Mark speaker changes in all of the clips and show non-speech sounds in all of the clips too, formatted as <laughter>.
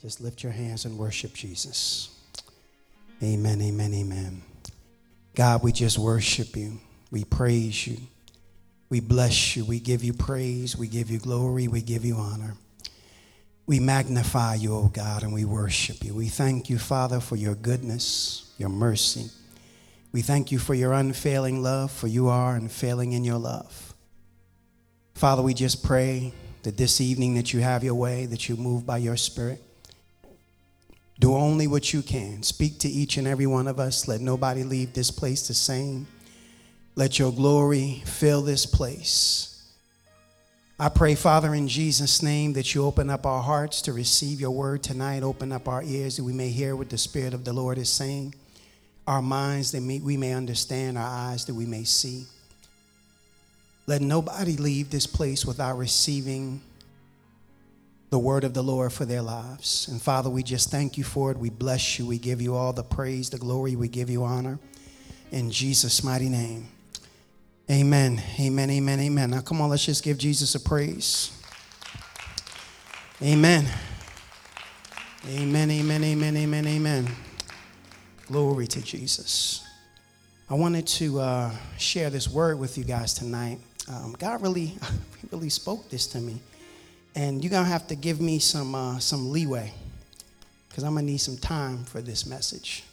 Speaker 1: Just lift your hands and worship Jesus. Amen, amen, amen. God, we just worship you. We praise you. We bless you. We give you praise. We give you glory. We give you honor. We magnify you, O God, and we worship you. We thank you, Father, for your goodness, your mercy. We thank you for your unfailing love, for you are unfailing in your love. Father, we just pray that this evening that you have your way, that you move by your spirit. Do only what you can. Speak to each and every one of us. Let nobody leave this place the same. Let your glory fill this place. I pray, Father, in Jesus' name, that you open up our hearts to receive your word tonight. Open up our ears that we may hear what the Spirit of the Lord is saying. Our minds that we may understand, our eyes that we may see. Let nobody leave this place without receiving the word of the Lord for their lives. And Father, we just thank you for it. We bless you. We give you all the praise, the glory. We give you honor. In Jesus' mighty name. Amen. Amen. Amen. Amen. Now, come on, let's just give Jesus a praise. Amen. Amen. Amen. Amen. Amen. Amen. Glory to Jesus. I wanted to uh, share this word with you guys tonight. Um, God really, <laughs> really spoke this to me, and you're gonna have to give me some uh, some leeway, because I'm gonna need some time for this message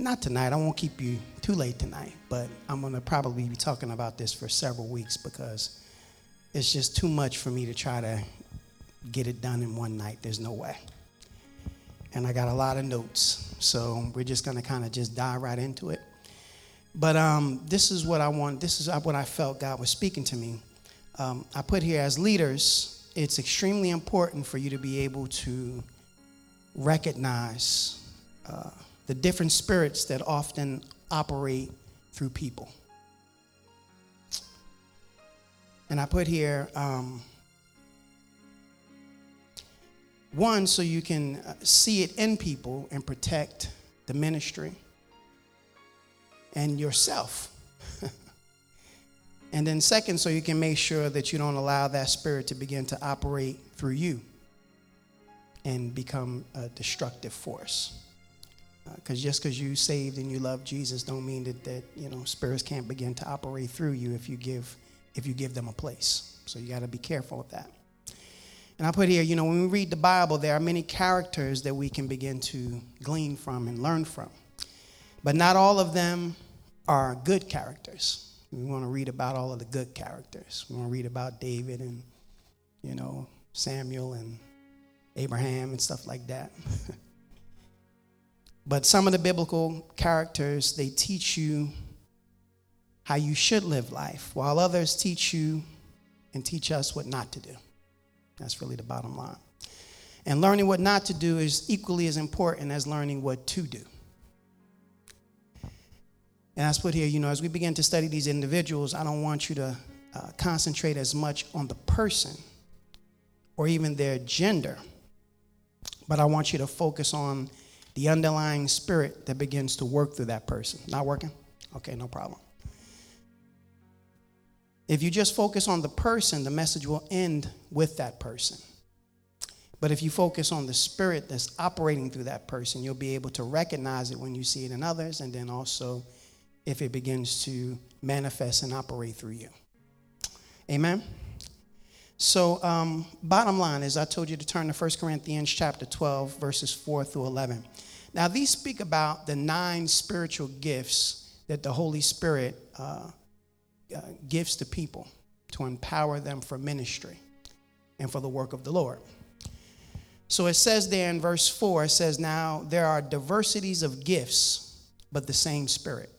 Speaker 1: not tonight. I won't keep you too late tonight, but I'm to probably be talking about this for several weeks because it's just too much for me to try to get it done in one night. There's no way. And I got a lot of notes, so we're just to kind of just dive right into it. But um, this is what I want, this is what I felt God was speaking to me. Um, I put here as leaders, it's extremely important for you to be able to recognize. Uh, the different spirits that often operate through people. And I put here um, one, so you can uh, see it in people and protect the ministry and yourself. And then, second, so you can make sure that you don't allow that spirit to begin to operate through you and become a destructive force. Because uh, just because you saved and you love Jesus don't mean that, that you know spirits can't begin to operate through you if you give if you give them a place. So you got to be careful of that. And i put here you know when we read the bible there are many characters that we can begin to glean from and learn from. But not all of them are good characters we want to read about all of the good characters we want to read about david and you know samuel and abraham and stuff like that <laughs> But some of the biblical characters, they teach you how you should live life, while others teach you and teach us what not to do. That's really the bottom line. And learning what not to do is equally as important as learning what to do. And that's put here, you know, as we begin to study these individuals, I don't want you to uh, concentrate as much on the person or even their gender, but I want you to focus on the underlying spirit that begins to work through that person. Not working? Okay, no problem. If you just focus on the person, the message will end with that person. But if you focus on the spirit that's operating through that person, you'll be able to recognize it when you see it in others, and then also if it begins to manifest and operate through you. Amen? So, um, bottom line is, I told you to turn to 1 Corinthians chapter 12, verses 4 through 11. Now, these speak about the nine spiritual gifts that the Holy Spirit uh, uh, gives to people to empower them for ministry and for the work of the Lord. So it says there in verse 4, it says, Now there are diversities of gifts, but the same Spirit.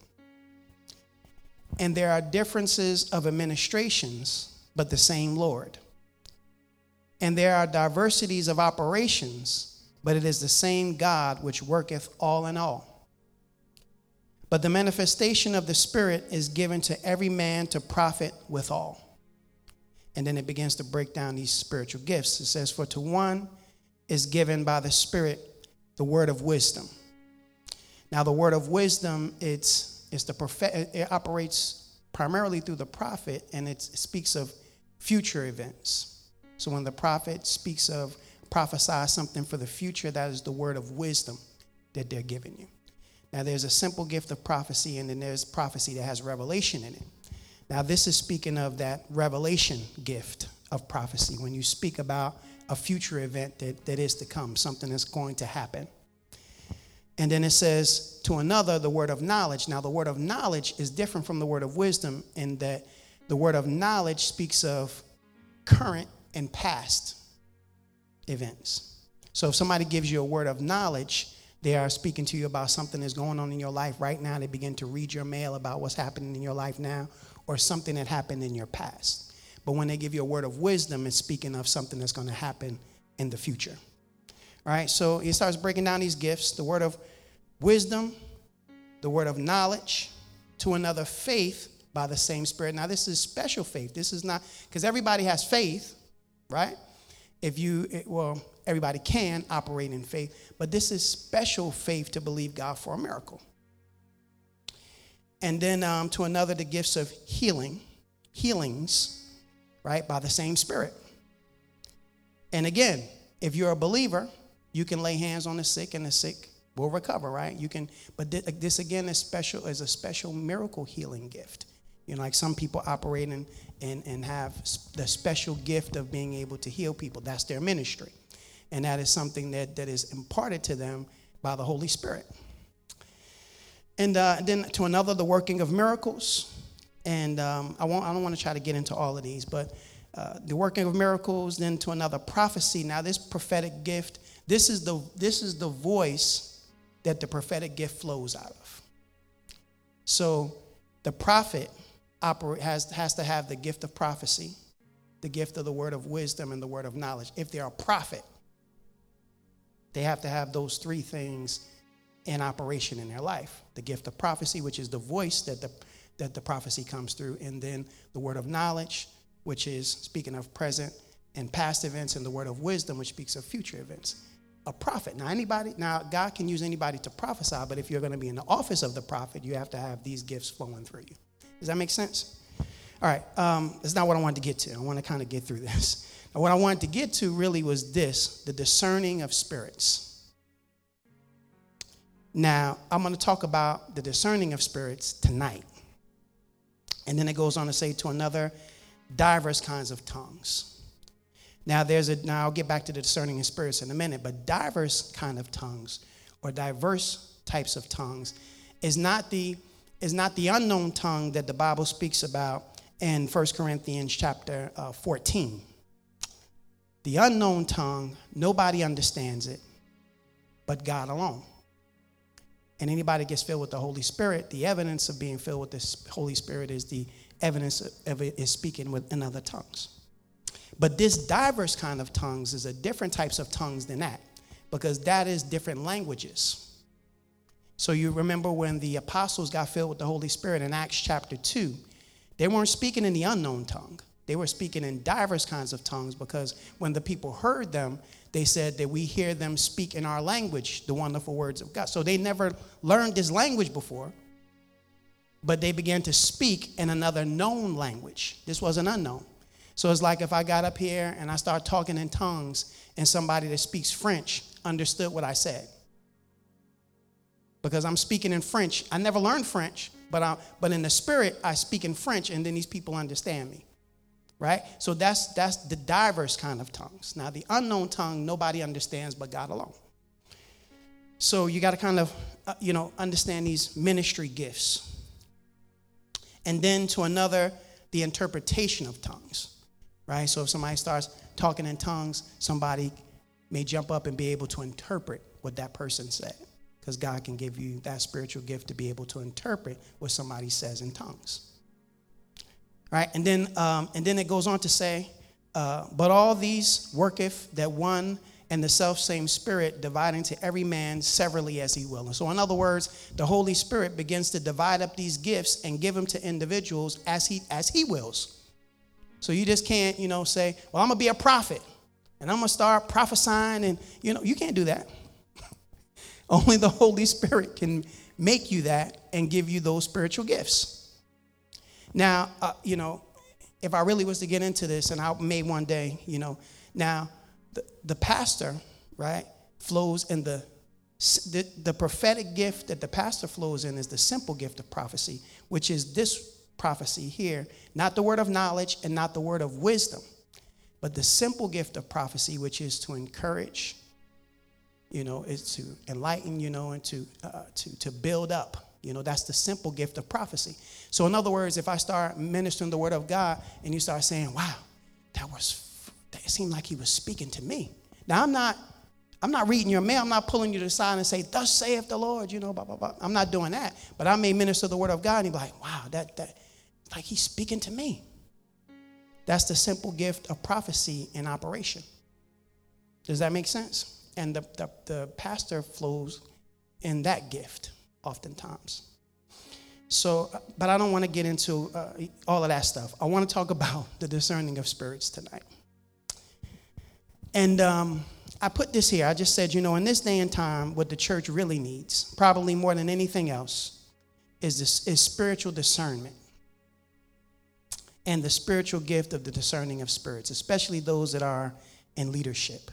Speaker 1: And there are differences of administrations, but the same Lord. And there are diversities of operations but it is the same God which worketh all in all. But the manifestation of the Spirit is given to every man to profit withal. And then it begins to break down these spiritual gifts. It says, For to one is given by the Spirit the word of wisdom. Now, the word of wisdom, it's, it's the prophet, it operates primarily through the prophet, and it speaks of future events. So when the prophet speaks of prophesy something for the future, that is the word of wisdom that they're giving you. Now, there's a simple gift of prophecy, and then there's prophecy that has revelation in it. Now, this is speaking of that revelation gift of prophecy when you speak about a future event that, that is to come, something that's going to happen. And then it says to another, the word of knowledge. Now, the word of knowledge is different from the word of wisdom in that the word of knowledge speaks of current and past events. So if somebody gives you a word of knowledge, they are speaking to you about something that's going on in your life right now. They begin to read your mail about what's happening in your life now or something that happened in your past. But when they give you a word of wisdom, it's speaking of something that's going to happen in the future. All right, so he starts breaking down these gifts the word of wisdom, the word of knowledge, to another faith by the same Spirit. Now, this is special faith. This is not, because everybody has faith, right? If you, well, everybody can operate in faith, but this is special faith to believe God for a miracle. And then um, to another, the gifts of healing, healings, right, by the same Spirit. And again, if you're a believer, you can lay hands on the sick and the sick will recover, right? You can, but this again is special, is a special miracle healing gift. You know, like some people operate and, and, and have the special gift of being able to heal people. That's their ministry. And that is something that, that is imparted to them by the Holy Spirit. And uh, then to another, the working of miracles. And um, I, won't, I don't want to try to get into all of these, but uh, the working of miracles, then to another prophecy. Now, this prophetic gift, this is the, this is the voice that the prophetic gift flows out of. So the prophet has, has to have the gift of prophecy, the gift of the word of wisdom, and the word of knowledge. If they're a prophet, they have to have those three things in operation in their life the gift of prophecy, which is the voice that the, that the prophecy comes through, and then the word of knowledge, which is speaking of present and past events, and the word of wisdom, which speaks of future events a prophet. Now, anybody, now God can use anybody to prophesy, but if you're going to be in the office of the prophet, you have to have these gifts flowing through you. Does that make sense? All right, um, that's not what I wanted to get to. I want to kind of get through <laughs> this. Now, what I wanted to get to really was this the discerning of spirits. Now, I'm going to talk about the discerning of spirits tonight. And then it goes on to say to another, diverse kinds of tongues. Now there's a now I'll get back to the discerning of spirits in a minute, but diverse kind of tongues or diverse types of tongues is not the is not the unknown tongue that the Bible speaks about in 1 Corinthians chapter uh, 14. The unknown tongue, nobody understands it but God alone. And anybody gets filled with the Holy Spirit, the evidence of being filled with the Holy Spirit is the evidence of it is speaking with in other tongues. But this diverse kind of tongues is a different types of tongues than that because that is different languages. So you remember when the apostles got filled with the Holy Spirit in Acts chapter 2, they weren't speaking in the unknown tongue. They were speaking in diverse kinds of tongues because when the people heard them, they said that we hear them speak in our language, the wonderful words of God. So they never learned this language before, but they began to speak in another known language. This was an unknown. So it's like if I got up here and I start talking in tongues and somebody that speaks French understood what I said. Because I'm speaking in French. I never learned French, but, I, but in the spirit, I speak in French and then these people understand me. Right? So that's, that's the diverse kind of tongues. Now, the unknown tongue, nobody understands but God alone. So you got to kind of, uh, you know, understand these ministry gifts. And then to another, the interpretation of tongues right? So if somebody starts talking in tongues, somebody may jump up and be able to interpret what that person said because God can give you that spiritual gift to be able to interpret what somebody says in tongues. Right? And then, um, and then it goes on to say, uh, but all these worketh that one and the self same Spirit, dividing to every man severally as he will. And so, in other words, the Holy Spirit begins to divide up these gifts and give them to individuals as he as he wills. So you just can't, you know, say, well, I'm going to be a prophet and I'm going to start prophesying. And, you know, you can't do that. <laughs> Only the Holy Spirit can make you that and give you those spiritual gifts. Now, uh, you know, if I really was to get into this, and I may one day, you know, now, the, the pastor, right, flows in the, the the prophetic gift that the pastor flows in is the simple gift of prophecy, which is this prophecy here, not the word of knowledge and not the word of wisdom, but the simple gift of prophecy, which is to encourage, you know, is to enlighten, you know, and to, uh, to, to build up. You know, that's the simple gift of prophecy. So, in other words, if I start ministering the word of God and you start saying, wow, that was, that seemed like he was speaking to me. Now, I'm not, I'm not reading your mail. I'm not pulling you to the side and say, thus saith the Lord, you know, blah, blah, blah. I'm not doing that. But I may minister the word of God and be like, wow, that, that, like he's speaking to me. That's the simple gift of prophecy in operation. Does that make sense? And the, the, the pastor flows in that gift oftentimes. So, but I don't want to get into uh, all of that stuff. I want to talk <laughs> about the discerning of spirits tonight. And um, I put this here. I just said, you know, in this day and time, what the church really needs, probably more than anything else, is, this, is spiritual discernment and the spiritual gift of the discerning of spirits, especially those that are in leadership.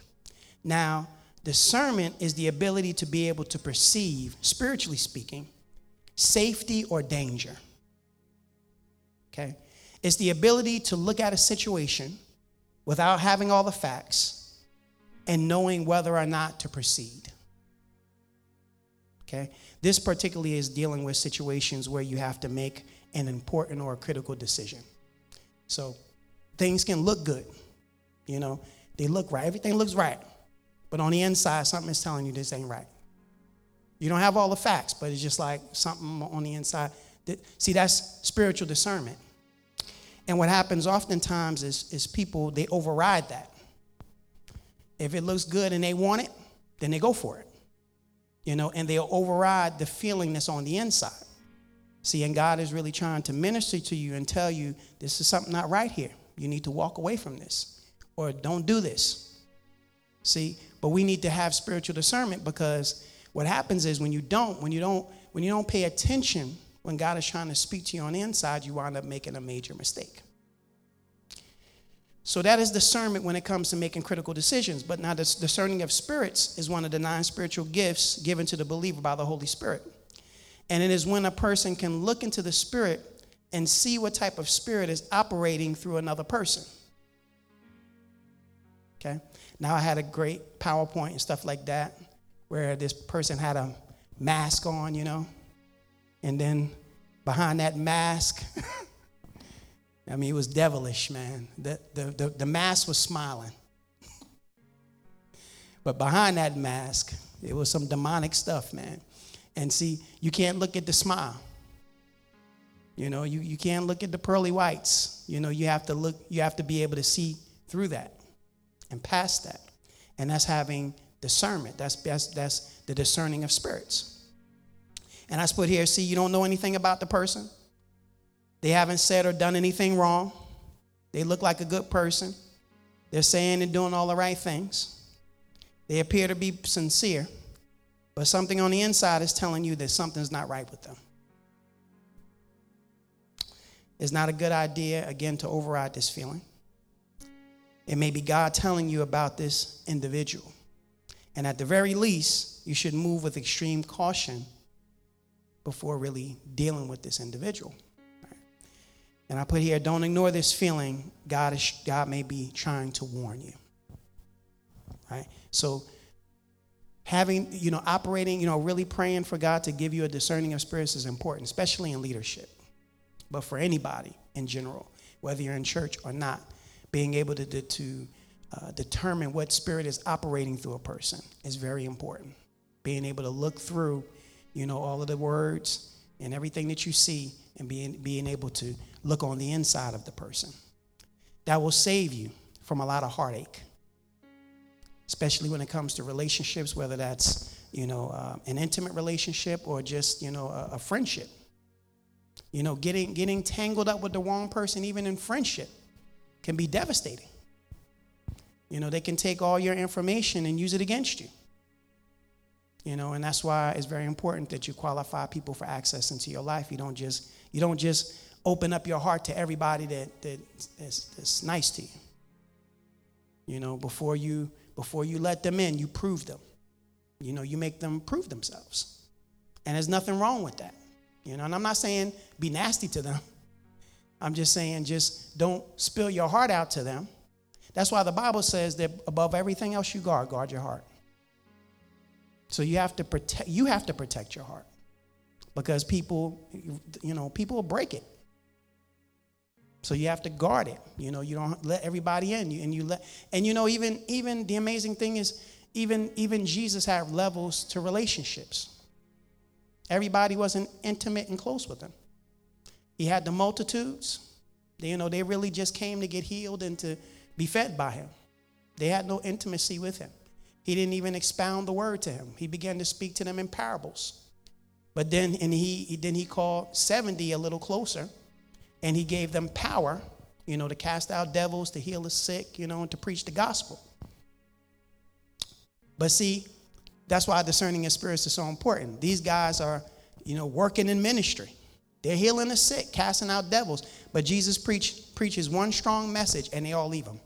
Speaker 1: Now, discernment is the ability to be able to perceive, spiritually speaking, safety or danger. Okay? It's the ability to look at a situation without having all the facts and knowing whether or not to proceed. Okay? This particularly is dealing with situations where you have to make an important or critical decision. So things can look good. You know, they look right. Everything looks right. But on the inside, something is telling you this ain't right. You don't have all the facts, but it's just like something on the inside. That, see, that's spiritual discernment. And what happens oftentimes is, is people, they override that. If it looks good and they want it, then they go for it. You know, and they'll override the feeling that's on the inside. See, and God is really trying to minister to you and tell you this is something not right here. You need to walk away from this or don't do this. See, but we need to have spiritual discernment because what happens is when you don't, when you don't, when you don't pay attention when God is trying to speak to you on the inside, you wind up making a major mistake. So that is discernment when it comes to making critical decisions. But now, this discerning of spirits is one of the nine spiritual gifts given to the believer by the Holy Spirit. And it is when a person can look into the spirit and see what type of spirit is operating through another person. Okay? Now, I had a great PowerPoint and stuff like that where this person had a mask on, you know, and then behind that mask, <laughs> I mean, it was devilish, man. The, the, the, the mask was smiling. <laughs> but behind that mask, it was some demonic stuff, man. And see, you can't look at the smile. You know, you, you can't look at the pearly whites. You know, you have to look, you have to be able to see through that and past that. And that's having discernment. That's, that's, that's the discerning of spirits. And I put here, see, you don't know anything about the person. They haven't said or done anything wrong. They look like a good person. They're saying and doing all the right things. They appear to be sincere. But something on the inside is telling you that something's not right with them. It's not a good idea, again, to override this feeling. It may be God telling you about this individual. And at the very least, you should move with extreme caution before really dealing with this individual. And I put here, don't ignore this feeling. God, is, God may be trying to warn you. Right? So having, you know, operating, you know, really praying for God to give you a discerning of spirits is important, especially in leadership. But for anybody in general, whether you're in church or not, being able to, to uh, determine what spirit is operating through a person is very important. Being able to look through, you know, all of the words and everything that you see and being, being able to look on the inside of the person. That will save you from a lot of heartache especially when it comes to relationships, whether that's you know uh, an intimate relationship or just you know a, a friendship. You know, getting getting tangled up with the wrong person, even in friendship, can be devastating. You know, they can take all your information and use it against you. You know, and that's why it's very important that you qualify people for access into your life. You don't just you don't just open up your heart to everybody that, that is, that's nice to you. You know, before you before you let them in, you prove them. You know, you make them prove themselves. And there's nothing wrong with that. You know, and I'm not saying be nasty to them. <laughs> I'm just saying just don't spill your heart out to them. That's why the Bible says that above everything else you guard, guard your heart. So you have to protect you have to protect your heart. Because people you know, people will break it. So you have to guard it. You know, you don't let everybody in. You, and you let and you know, even even the amazing thing is even even Jesus had levels to relationships. Everybody wasn't intimate and close with him. He had the multitudes. They, you know, they really just came to get healed and to be fed by him. They had no intimacy with him. He didn't even expound the word to him. He began to speak to them in parables. But then and he then he called 70 a little closer and he gave them power, you know, to cast out devils, to heal the sick, you know, and to preach the gospel. But see, that's why discerning in spirits is so important. These guys are, you know, working in ministry. They're healing the sick, casting out devils. But Jesus preach, preaches one strong message and they all leave him.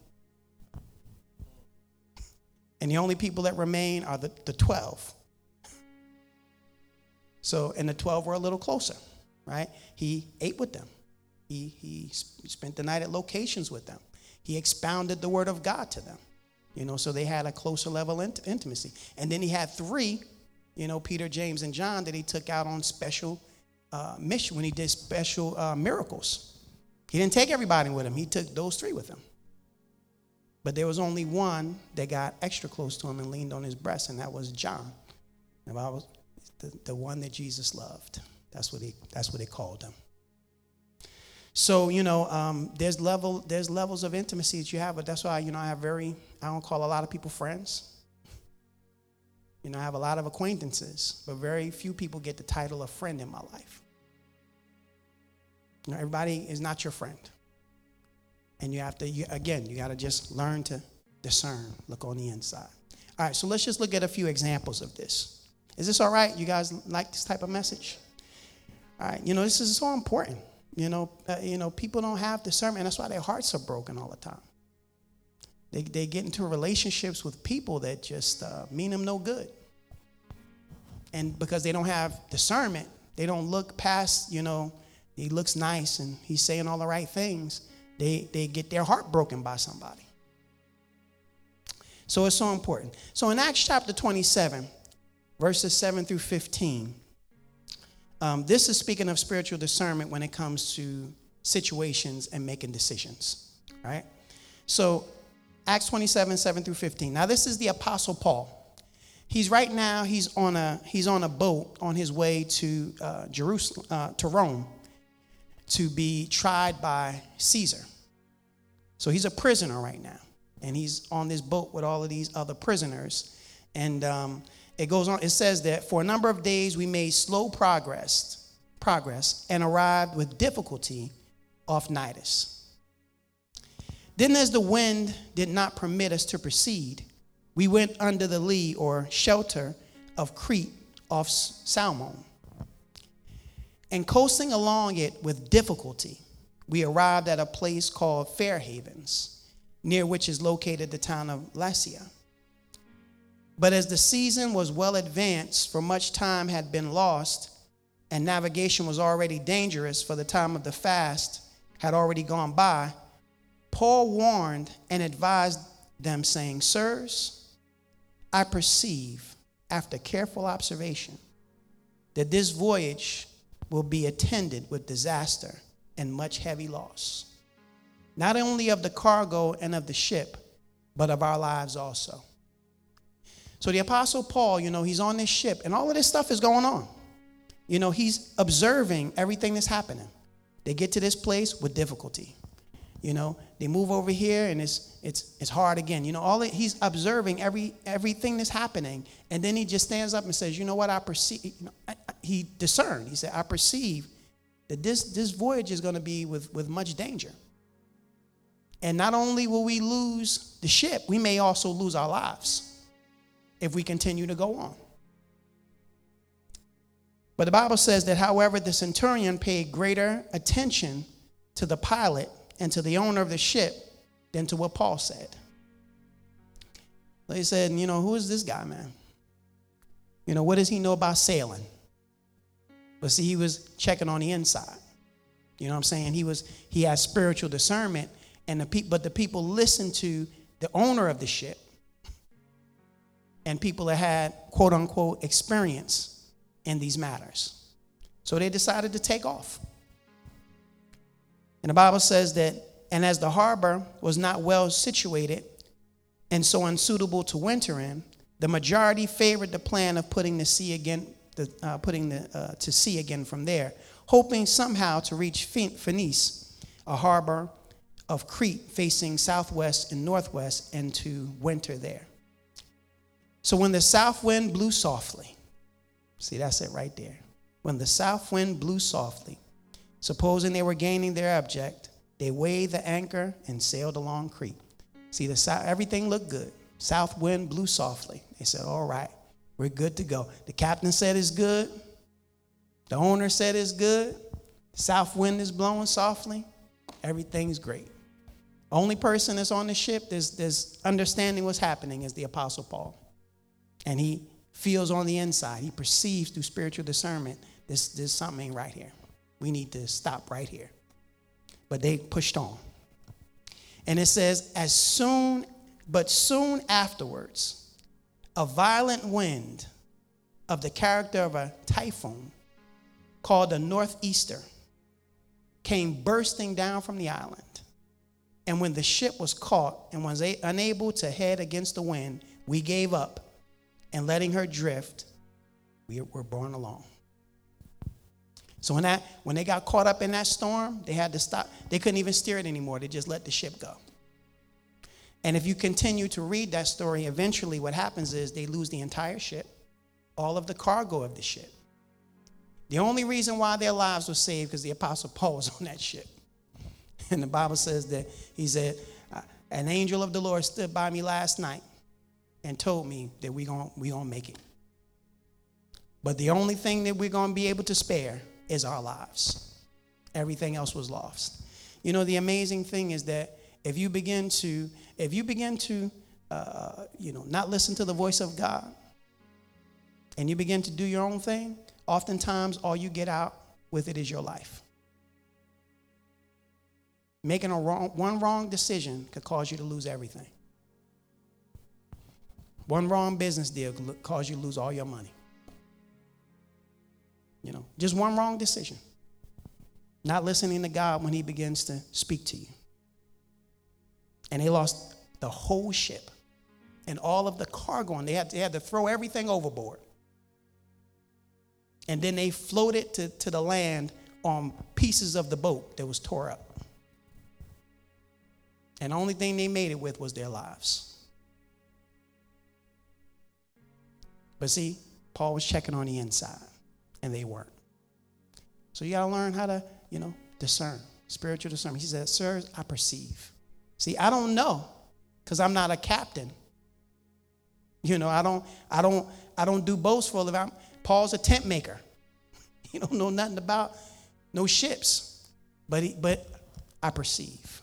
Speaker 1: And the only people that remain are the, the 12. So, and the 12 were a little closer, right? He ate with them. He, he spent the night at locations with them. He expounded the word of God to them. You know, so they had a closer level int- intimacy. And then he had three, you know, Peter, James, and John that he took out on special uh, mission when he did special uh, miracles. He didn't take everybody with him, he took those three with him. But there was only one that got extra close to him and leaned on his breast, and that was John. The the one that Jesus loved. That's what he, that's what they called him. So you know, um, there's level there's levels of intimacy that you have, but that's why you know I have very I don't call a lot of people friends. You know, I have a lot of acquaintances, but very few people get the title of friend in my life. You know, everybody is not your friend, and you have to you, again you got to just learn to discern, look on the inside. All right, so let's just look at a few examples of this. Is this all right? You guys like this type of message? All right, you know this is so important. You know, uh, you know, people don't have discernment. That's why their hearts are broken all the time. They, they get into relationships with people that just uh, mean them no good. And because they don't have discernment, they don't look past, you know, he looks nice and he's saying all the right things. They, they get their heart broken by somebody. So it's so important. So in Acts chapter 27, verses 7 through 15, um, this is speaking of spiritual discernment when it comes to situations and making decisions, right? So, Acts 27, 7 through 15. Now, this is the Apostle Paul. He's right now, he's on a, he's on a boat on his way to uh, Jerusalem, uh, to Rome to be tried by Caesar. So he's a prisoner right now. And he's on this boat with all of these other prisoners. And um, it goes on, it says that for a number of days we made slow progress, progress and arrived with difficulty off Cnidus. Then, as the wind did not permit us to proceed, we went under the lee or shelter of Crete off Salmone. And coasting along it with difficulty, we arrived at a place called Fair Havens, near which is located the town of Lasea. But as the season was well advanced, for much time had been lost, and navigation was already dangerous, for the time of the fast had already gone by, Paul warned and advised them, saying, Sirs, I perceive, after careful observation, that this voyage will be attended with disaster and much heavy loss, not only of the cargo and of the ship, but of our lives also. So the Apostle Paul, you know, he's on this ship and all of this stuff is going on. You know, he's observing everything that's happening. They get to this place with difficulty. You know, they move over here and it's it's it's hard again. You know, all it, he's observing every everything that's happening, and then he just stands up and says, "You know what? I perceive." You know, I, I, he discerned. He said, "I perceive that this this voyage is going to be with with much danger." And not only will we lose the ship, we may also lose our lives if we continue to go on. But the Bible says that, however, the centurion paid greater attention to the pilot and to the owner of the ship than to what Paul said. They said, you know, who is this guy, man? You know, what does he know about sailing? But see, he was checking on the inside. You know what I'm saying? He was he had spiritual discernment, and the pe- but the people listened to the owner of the ship and people that had quote unquote experience in these matters. So they decided to take off. And the Bible says that, and as the harbor was not well situated and so unsuitable to winter in, the majority favored the plan of putting the sea again, the, uh, putting the uh, to sea again from there, hoping somehow to reach Phoenice, a harbor of Crete facing southwest and northwest, and to winter there. So when the south wind blew softly, see that's it right there. When the south wind blew softly, supposing they were gaining their object, they weighed the anchor and sailed along Crete. See the south, everything looked good. South wind blew softly. They said, All right, we're good to go. The captain said it's good. The owner said it's good. South wind is blowing softly. Everything's great. Only person that's on the ship that's, that's understanding what's happening is the Apostle Paul. And he feels on the inside, he perceives through spiritual discernment this, this something right here. We need to stop right here. But they pushed on. And it says, as soon but soon afterwards, a violent wind of the character of a typhoon called a northeaster came bursting down from the island. And when the ship was caught and was a- unable to head against the wind, we gave up and letting her drift, we were borne along. So when that when they got caught up in that storm, they had to stop. They couldn't even steer it anymore. They just let the ship go. And if you continue to read that story, eventually what happens is they lose the entire ship, all of the cargo of the ship. The only reason why their lives were saved because the apostle Paul was <laughs> on that ship. And the Bible says that he said, An angel of the Lord stood by me last night and told me that we're going we gonna make it. But the only thing that we're going to be able to spare is our lives. Everything else was lost. You know, the amazing thing is that if you begin to if you begin to, uh, you know, not listen to the voice of God and you begin to do your own thing, oftentimes all you get out with it is your life. Making a wrong, one wrong decision could cause you to lose everything. One wrong business deal could cause you to lose all your money. You know, just one wrong decision. Not listening to God when He begins to speak to you and they lost the whole ship and all of the cargo, and they had, they had to throw everything overboard. And then they floated to, to the land on pieces of the boat that was tore up. And the only thing they made it with was their lives. But see, Paul was checking on the inside, and they weren't. So you got to learn how to, you know, discern, spiritual discernment. He said, Sir, I perceive. See, I don't know because I'm not a captain. You know, I don't, I don't, I don't do boastful of I'm, Paul's a tent maker. <laughs> He don't know nothing about no ships. But he, but I perceive.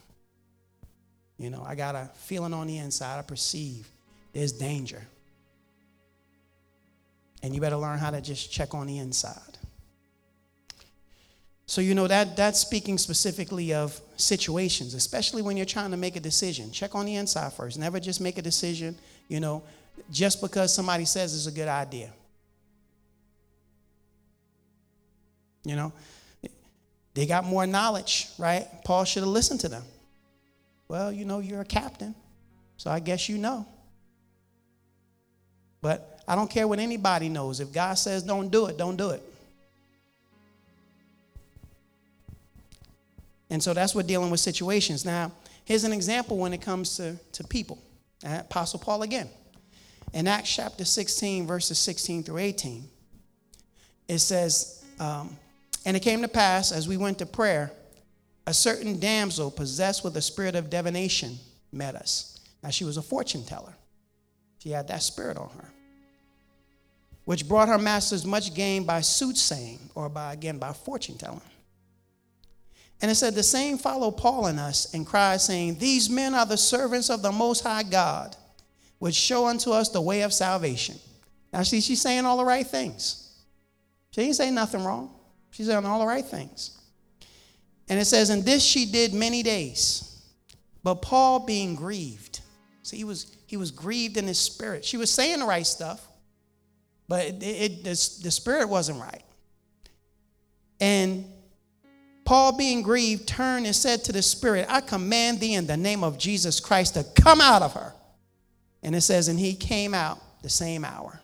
Speaker 1: You know, I got a feeling on the inside. I perceive there's danger. And you better learn how to just check on the inside. So, you know, that, that's speaking specifically of situations, especially when you're trying to make a decision. Check on the inside first. Never just make a decision, you know, just because somebody says it's a good idea. You know, they got more knowledge, right? Paul should have listened to them. Well, you know, you're a captain, so I guess you know. But I don't care what anybody knows. If God says don't do it, don't do it. And so that's what dealing with situations. Now, here's an example when it comes to, to people. Uh, Apostle Paul again. In Acts chapter 16, verses 16 through 18, it says, um, And it came to pass as we went to prayer, a certain damsel possessed with a spirit of divination met us. Now, she was a fortune teller, she had that spirit on her, which brought her masters much gain by soothsaying, or by, again, by fortune telling. And it said, The same followed Paul and us and cried, saying, These men are the servants of the Most High God, which show unto us the way of salvation. Now, see, she's saying all the right things. She ain't saying nothing wrong. She's saying all the right things. And it says, And this she did many days. But Paul being grieved. See, he was he was grieved in his spirit. She was saying the right stuff, but it, it, the, the spirit wasn't right. And Paul, being grieved, turned and said to the spirit, I command thee in the name of Jesus Christ to come out of her. And it says, and he came out the same hour.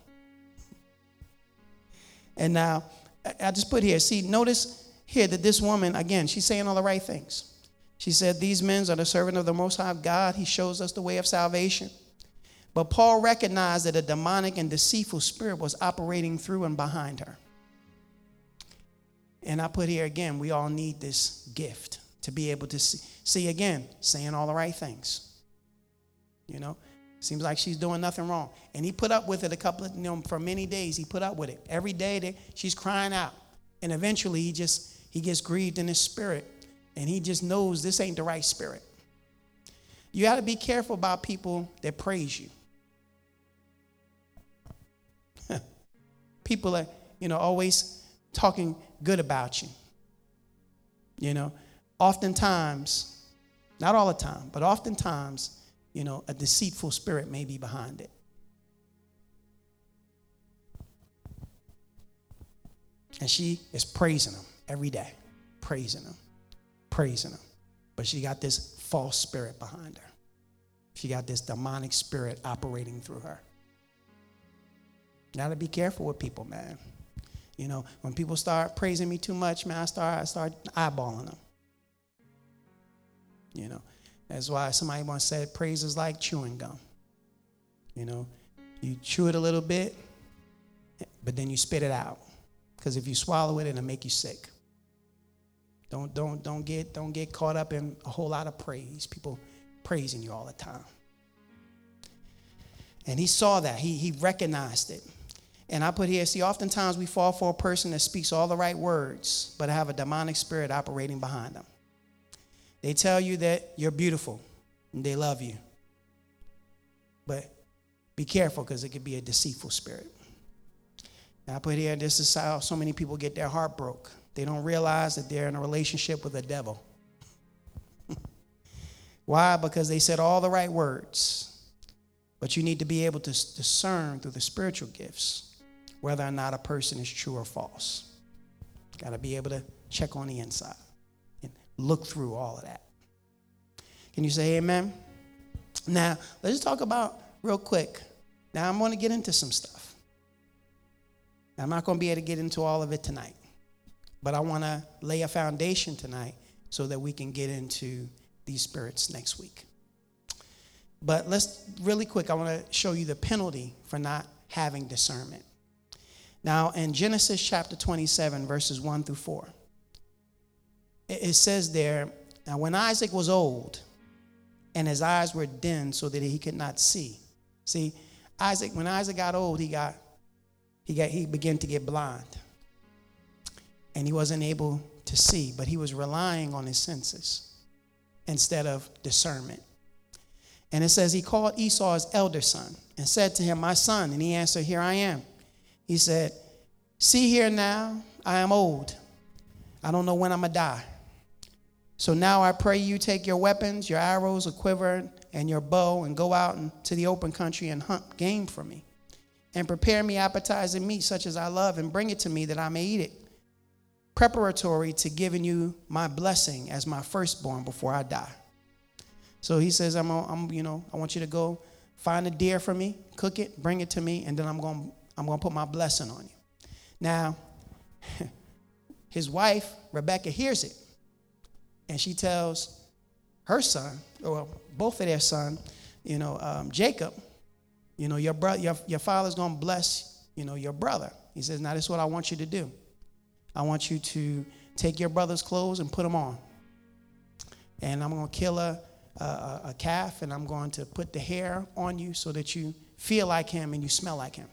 Speaker 1: And now, I just put here, see, notice here that this woman, again, she's saying all the right things. She said, These men are the servant of the Most High God. He shows us the way of salvation. But Paul recognized that a demonic and deceitful spirit was operating through and behind her. And I put here again, we all need this gift to be able to see, see again, saying all the right things. You know, seems like she's doing nothing wrong. And he put up with it a couple of, you know, for many days. He put up with it. Every day that she's crying out. And eventually he just, he gets grieved in his spirit. And he just knows this ain't the right spirit. You got to be careful about people that praise you. People are, you know, always talking good about you. You know, oftentimes, not all the time, but oftentimes, you know, a deceitful spirit may be behind it. And she is praising him every day, praising him, praising him. But she got this false spirit behind her. She got this demonic spirit operating through her. Got to be careful with people, man. You know, when people start praising me too much, man, I start I start eyeballing them. You know, that's why somebody once said praise is like chewing gum. You know, you chew it a little bit, but then you spit it out. Because if you swallow it, it'll make you sick. Don't don't don't get don't get caught up in a whole lot of praise. People praising you all the time. And he saw that. He he recognized it. And I put here, see, oftentimes we fall for a person that speaks all the right words, but have a demonic spirit operating behind them. They tell you that you're beautiful and they love you. But be careful because it could be a deceitful spirit. Now I put here, this is how so many people get their heart broke. They don't realize that they're in a relationship with a devil. <laughs> Why? Because they said all the right words. But you need to be able to discern through the spiritual gifts whether or not a person is true or false. Got to be able to check on the inside and look through all of that. Can you say amen? Now, let's talk about real quick. Now, I'm going to get into some stuff. I'm not going to be able to get into all of it tonight, but I want to lay a foundation tonight so that we can get into these spirits next week. But let's really quick, I want to show you the penalty for not having discernment. Now, in Genesis chapter 27, verses 1 through 4, it says there, Now, when Isaac was old and his eyes were dim so that he could not see. See, Isaac, when Isaac got old, he got, he got, he began to get blind. And he wasn't able to see, but he was relying on his senses instead of discernment. And it says he called Esau his elder son and said to him, My son. And he answered, Here I am. He said, See here now, I am old. I don't know when I'm going to die. So now I pray you take your weapons, your arrows, a quiver, and your bow, and go out into the open country and hunt game for me. And prepare me appetizing meat such as I love, and bring it to me that I may eat it. Preparatory to giving you my blessing as my firstborn before I die. So he says, I'm, I'm you know, I want you to go find a deer for me, cook it, bring it to me, and then I'm going I'm going to put my blessing on you. Now, <laughs> his wife, Rebecca, hears it. And she tells her son, or both of their son, you know, um, Jacob, you know, your, brother, your, your father's going to bless, you know, your brother. He says, now this is what I want you to do. I want you to take your brother's clothes and put them on. And I'm going to kill a, a, a calf and I'm going to put the hair on you so that you feel like him and you smell like him.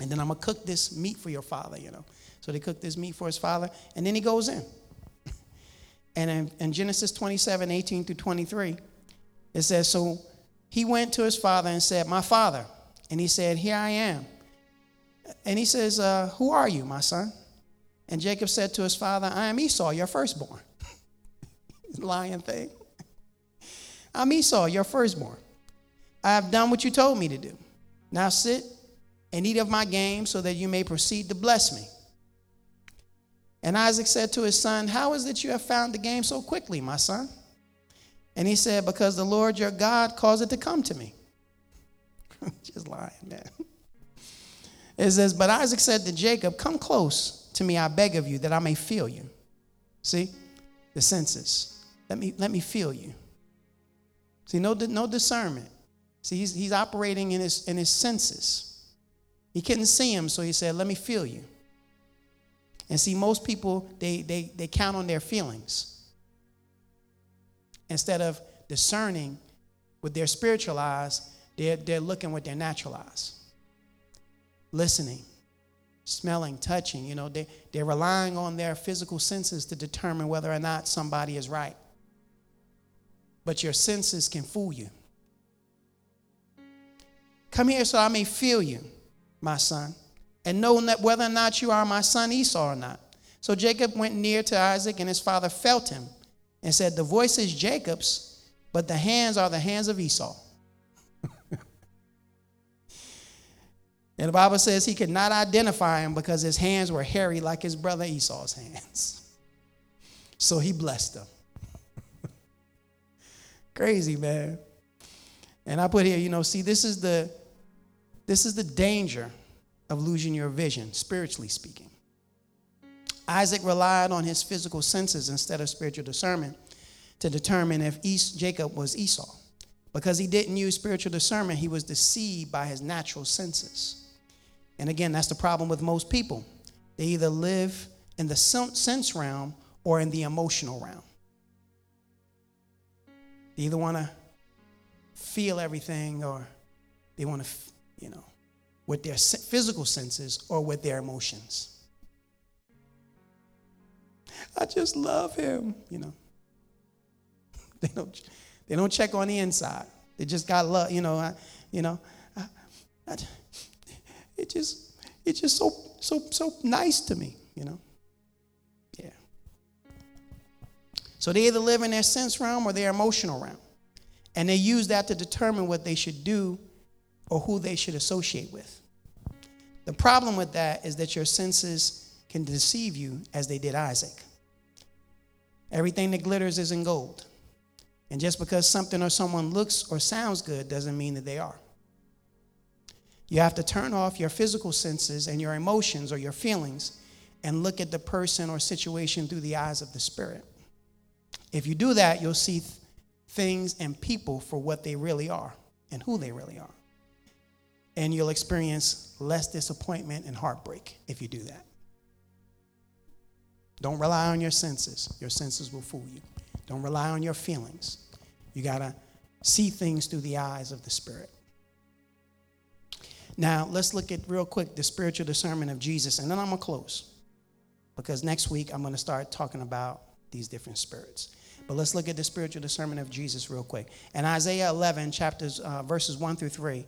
Speaker 1: And then I'm going to cook this meat for your father, you know. So they cook this meat for his father, and then he goes in. <laughs> and in, in Genesis 27 18 through 23, it says, So he went to his father and said, My father. And he said, Here I am. And he says, uh, Who are you, my son? And Jacob said to his father, I am Esau, your firstborn. <laughs> Lying thing. <laughs> I'm Esau, your firstborn. I have done what you told me to do. Now sit and eat of my game so that you may proceed to bless me. And Isaac said to his son, How is it you have found the game so quickly, my son? And he said, Because the Lord your God caused it to come to me. <laughs> Just lying, man. It says, But Isaac said to Jacob, Come close to me, I beg of you, that I may feel you. See? The senses. Let me, let me feel you. See, no, no discernment. See, he's, he's operating in his, in his senses. He couldn't see him, so he said, Let me feel you. And see, most people, they, they, they count on their feelings instead of discerning with their spiritual eyes, they're, they're looking with their natural eyes. Listening, smelling, touching, you know, they, they're relying on their physical senses to determine whether or not somebody is right. But your senses can fool you. Come here so I may feel you, my son, and know whether or not you are my son Esau or not. So Jacob went near to Isaac, and his father felt him and said, The voice is Jacob's, but the hands are the hands of Esau. <laughs> and the Bible says he could not identify him because his hands were hairy like his brother Esau's hands. <laughs> So he blessed them. <laughs> Crazy, man. And I put here, you know, see, this is the this is the danger of losing your vision, spiritually speaking. Isaac relied on his physical senses instead of spiritual discernment to determine if East, Jacob was Esau. Because he didn't use spiritual discernment, he was deceived by his natural senses. And again, that's the problem with most people. They either live in the sense realm or in the emotional realm. They either want to feel everything or they want to, you know, with their physical senses or with their emotions. I just love him, you know. <laughs> They don't, they don't check on the inside. They just got love, you know. I, you know, I, I, it just, it's just so, so, so nice to me, you know. Yeah. So they either live in their sense realm or their emotional realm, and they use that to determine what they should do or who they should associate with. The problem with that is that your senses can deceive you as they did Isaac. Everything that glitters isn't gold. And just because something or someone looks or sounds good doesn't mean that they are. You have to turn off your physical senses and your emotions or your feelings and look at the person or situation through the eyes of the Spirit. If you do that, you'll see th- things and people for what they really are and who they really are. And you'll experience less disappointment and heartbreak if you do that. Don't rely on your senses. Your senses will fool you. Don't rely on your feelings. You got to see things through the eyes of the Spirit. Now, let's look at real quick the spiritual discernment of Jesus, and then I'm going to close because next week I'm going to start talking about these different spirits. But let's look at the spiritual discernment of Jesus real quick. In Isaiah 11, chapters, uh, verses 1 through 3,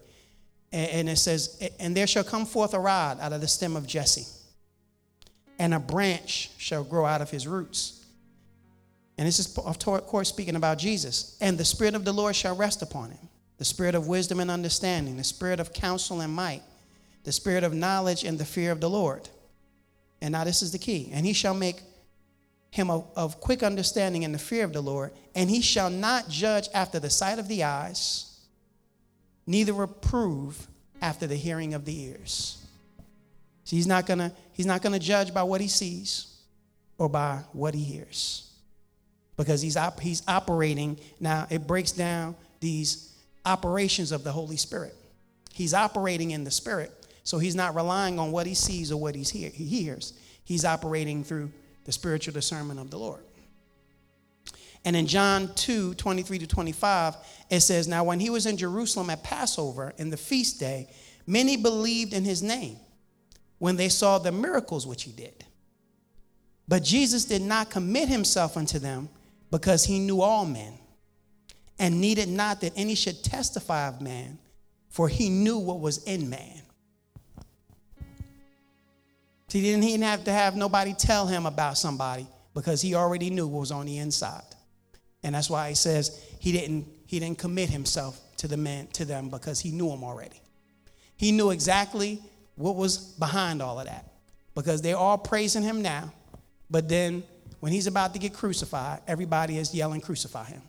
Speaker 1: and, it says, And there shall come forth a rod out of the stem of Jesse and a branch shall grow out of his roots. And this is, of course, speaking about Jesus. And the Spirit of the Lord shall rest upon him the Spirit of wisdom and understanding, the Spirit of counsel and might, the Spirit of knowledge and the fear of the Lord. And now this is the key. And he shall make him of, of quick understanding and the fear of the Lord, and he shall not judge after the sight of the eyes, neither approve after the hearing of the ears. So he's not gonna he's not gonna judge by what he sees or by what he hears, because he's op- he's operating now. It breaks down these operations of the Holy Spirit. He's operating in the Spirit, so he's not relying on what he sees or what he's hear- he hears. He's operating through the spiritual discernment of the Lord. And in John 2 23 to 25, it says, Now when he was in Jerusalem at Passover in the feast day, many believed in his name when they saw the miracles which he did. But Jesus did not commit himself unto them because he knew all men and needed not that any should testify of man, for he knew what was in man. See, didn't he have to have nobody tell him about somebody because he already knew what was on the inside. And that's why he says he didn't he didn't commit himself to the man to them because he knew them already. He knew exactly what was behind all of that. Because they're all praising him now, but then when he's about to get crucified, everybody is yelling, Crucify him.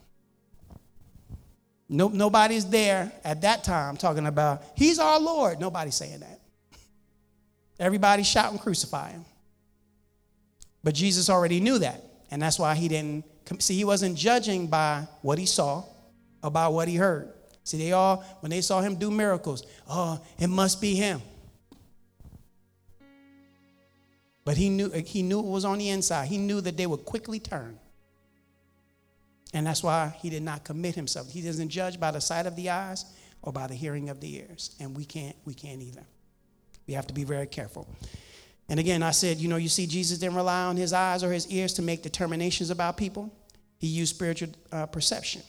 Speaker 1: No, nobody's there at that time talking about, He's our Lord. Nobody's saying that. Everybody's shouting, Crucify him. But Jesus already knew that. And that's why he didn't see, he wasn't judging by what he saw, about what he heard. See, they all, when they saw him do miracles, oh, it must be him. But he knew, he knew it was on the inside. He knew that they would quickly turn. And that's why he did not commit himself. He doesn't judge by the sight of the eyes or by the hearing of the ears. And we can't, we can't either. We have to be very careful. And again, I said, you know, you see, Jesus didn't rely on his eyes or his ears to make determinations about people. He used spiritual uh, perception.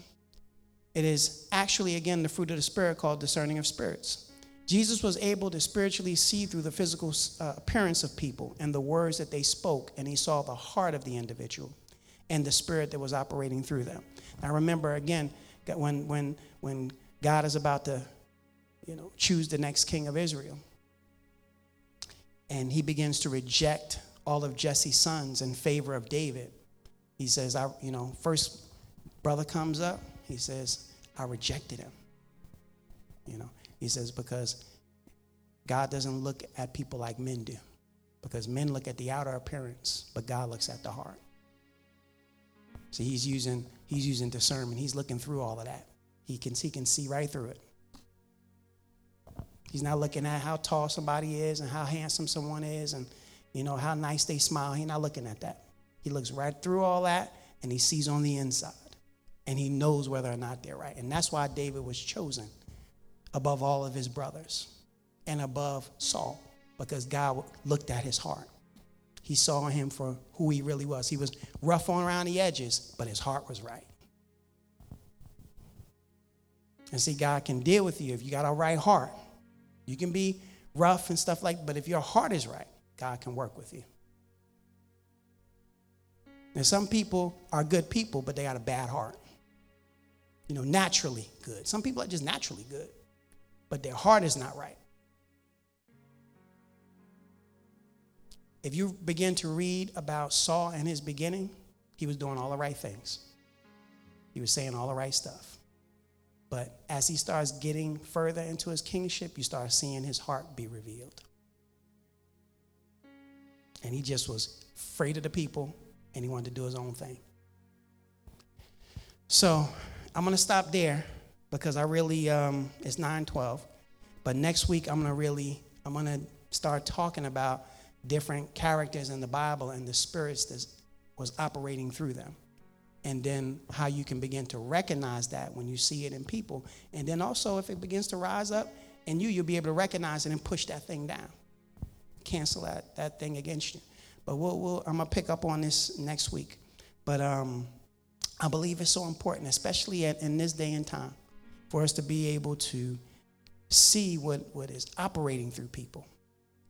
Speaker 1: It is actually, again, the fruit of the Spirit called discerning of spirits. Jesus was able to spiritually see through the physical uh, appearance of people and the words that they spoke, and he saw the heart of the individual and the spirit that was operating through them. Now, remember again, when, when, when God is about to you know, choose the next king of Israel, and he begins to reject all of Jesse's sons in favor of David, he says, I, you know, first brother comes up, he says, I rejected him. You know, he says, because God doesn't look at people like men do. Because men look at the outer appearance, but God looks at the heart. See, he's using, he's using discernment. He's looking through all of that. He can, he can see right through it. He's not looking at how tall somebody is and how handsome someone is and you know how nice they smile. He's not looking at that. He looks right through all that and he sees on the inside. And he knows whether or not they're right. And that's why David was chosen above all of his brothers and above Saul because God looked at his heart. He saw him for who he really was. He was rough on around the edges, but his heart was right. And see, God can deal with you if you got a right heart. You can be rough and stuff like, but if your heart is right, God can work with you. And some people are good people, but they got a bad heart. You know, naturally good. Some people are just naturally good but their heart is not right. If you begin to read about Saul and his beginning, he was doing all the right things. He was saying all the right stuff. But as he starts getting further into his kingship, you start seeing his heart be revealed. And he just was afraid of the people and he wanted to do his own thing. So I'm going to stop there because I really, um, it's 912. But next week, I'm going to really, I'm going to start talking about different characters in the Bible and the spirits that was operating through them. And then how you can begin to recognize that when you see it in people. And then also, if it begins to rise up in you, you'll be able to recognize it and push that thing down. Cancel that, that thing against you. But we'll, we'll, I'm going to pick up on this next week. But um, I believe it's so important, especially at, in this day and time for us to be able to see what, what is operating through people.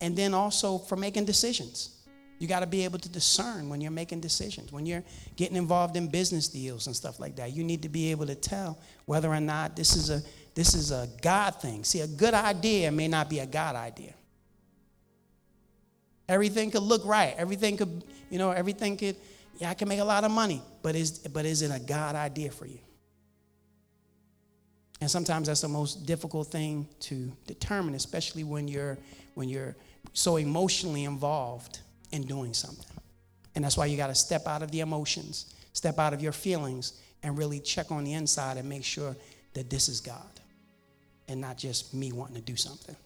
Speaker 1: And then also for making decisions. You got to be able to discern when you're making decisions. When you're getting involved in business deals and stuff like that, you need to be able to tell whether or not this is a this is a God thing. See, a good idea may not be a God idea. Everything could look right. Everything could, you know, everything could, yeah, I can make a lot of money, but is but is it a God idea for you? And sometimes that's the most difficult thing to determine, especially when you're when you're so emotionally involved in doing something. And that's why you got to step out of the emotions, step out of your feelings, and really check on the inside and make sure that this is God and not just me wanting to do something.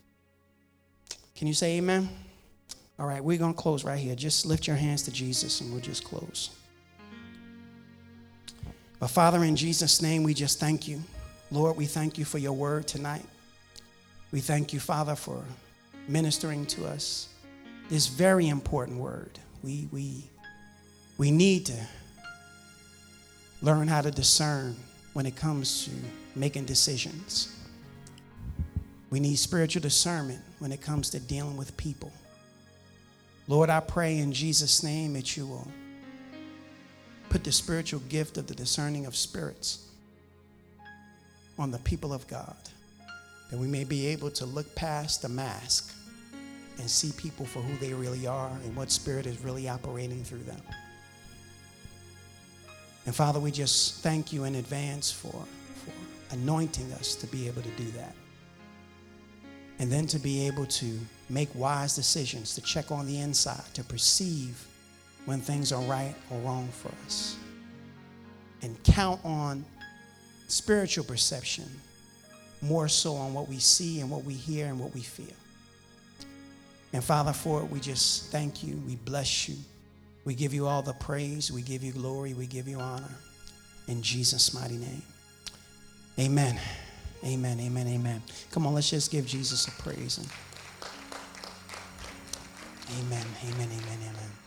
Speaker 1: Can you say amen? All right, we're going to close right here. Just lift your hands to Jesus and we'll just close. But Father, in Jesus' name, we just thank you. Lord, we thank you for your word tonight. We thank you, Father, for ministering to us this very important word. We, we, we need to learn how to discern when it comes to making decisions. We need spiritual discernment when it comes to dealing with people. Lord, I pray in Jesus' name that you will put the spiritual gift of the discerning of spirits on the people of God, that we may be able to look past the mask and see people for who they really are and what spirit is really operating through them. And Father, we just thank you in advance for, for anointing us to be able to do that. And then to be able to make wise decisions, to check on the inside, to perceive when things are right or wrong for us. And count on spiritual perception more so on what we see and what we hear and what we feel. And Father, for it, we just thank you. We bless you. We give you all the praise. We give you glory. We give you honor. In Jesus' mighty name. Amen. Amen. Amen. Amen. Come on, let's just give Jesus a praise. And amen. Amen. Amen. Amen.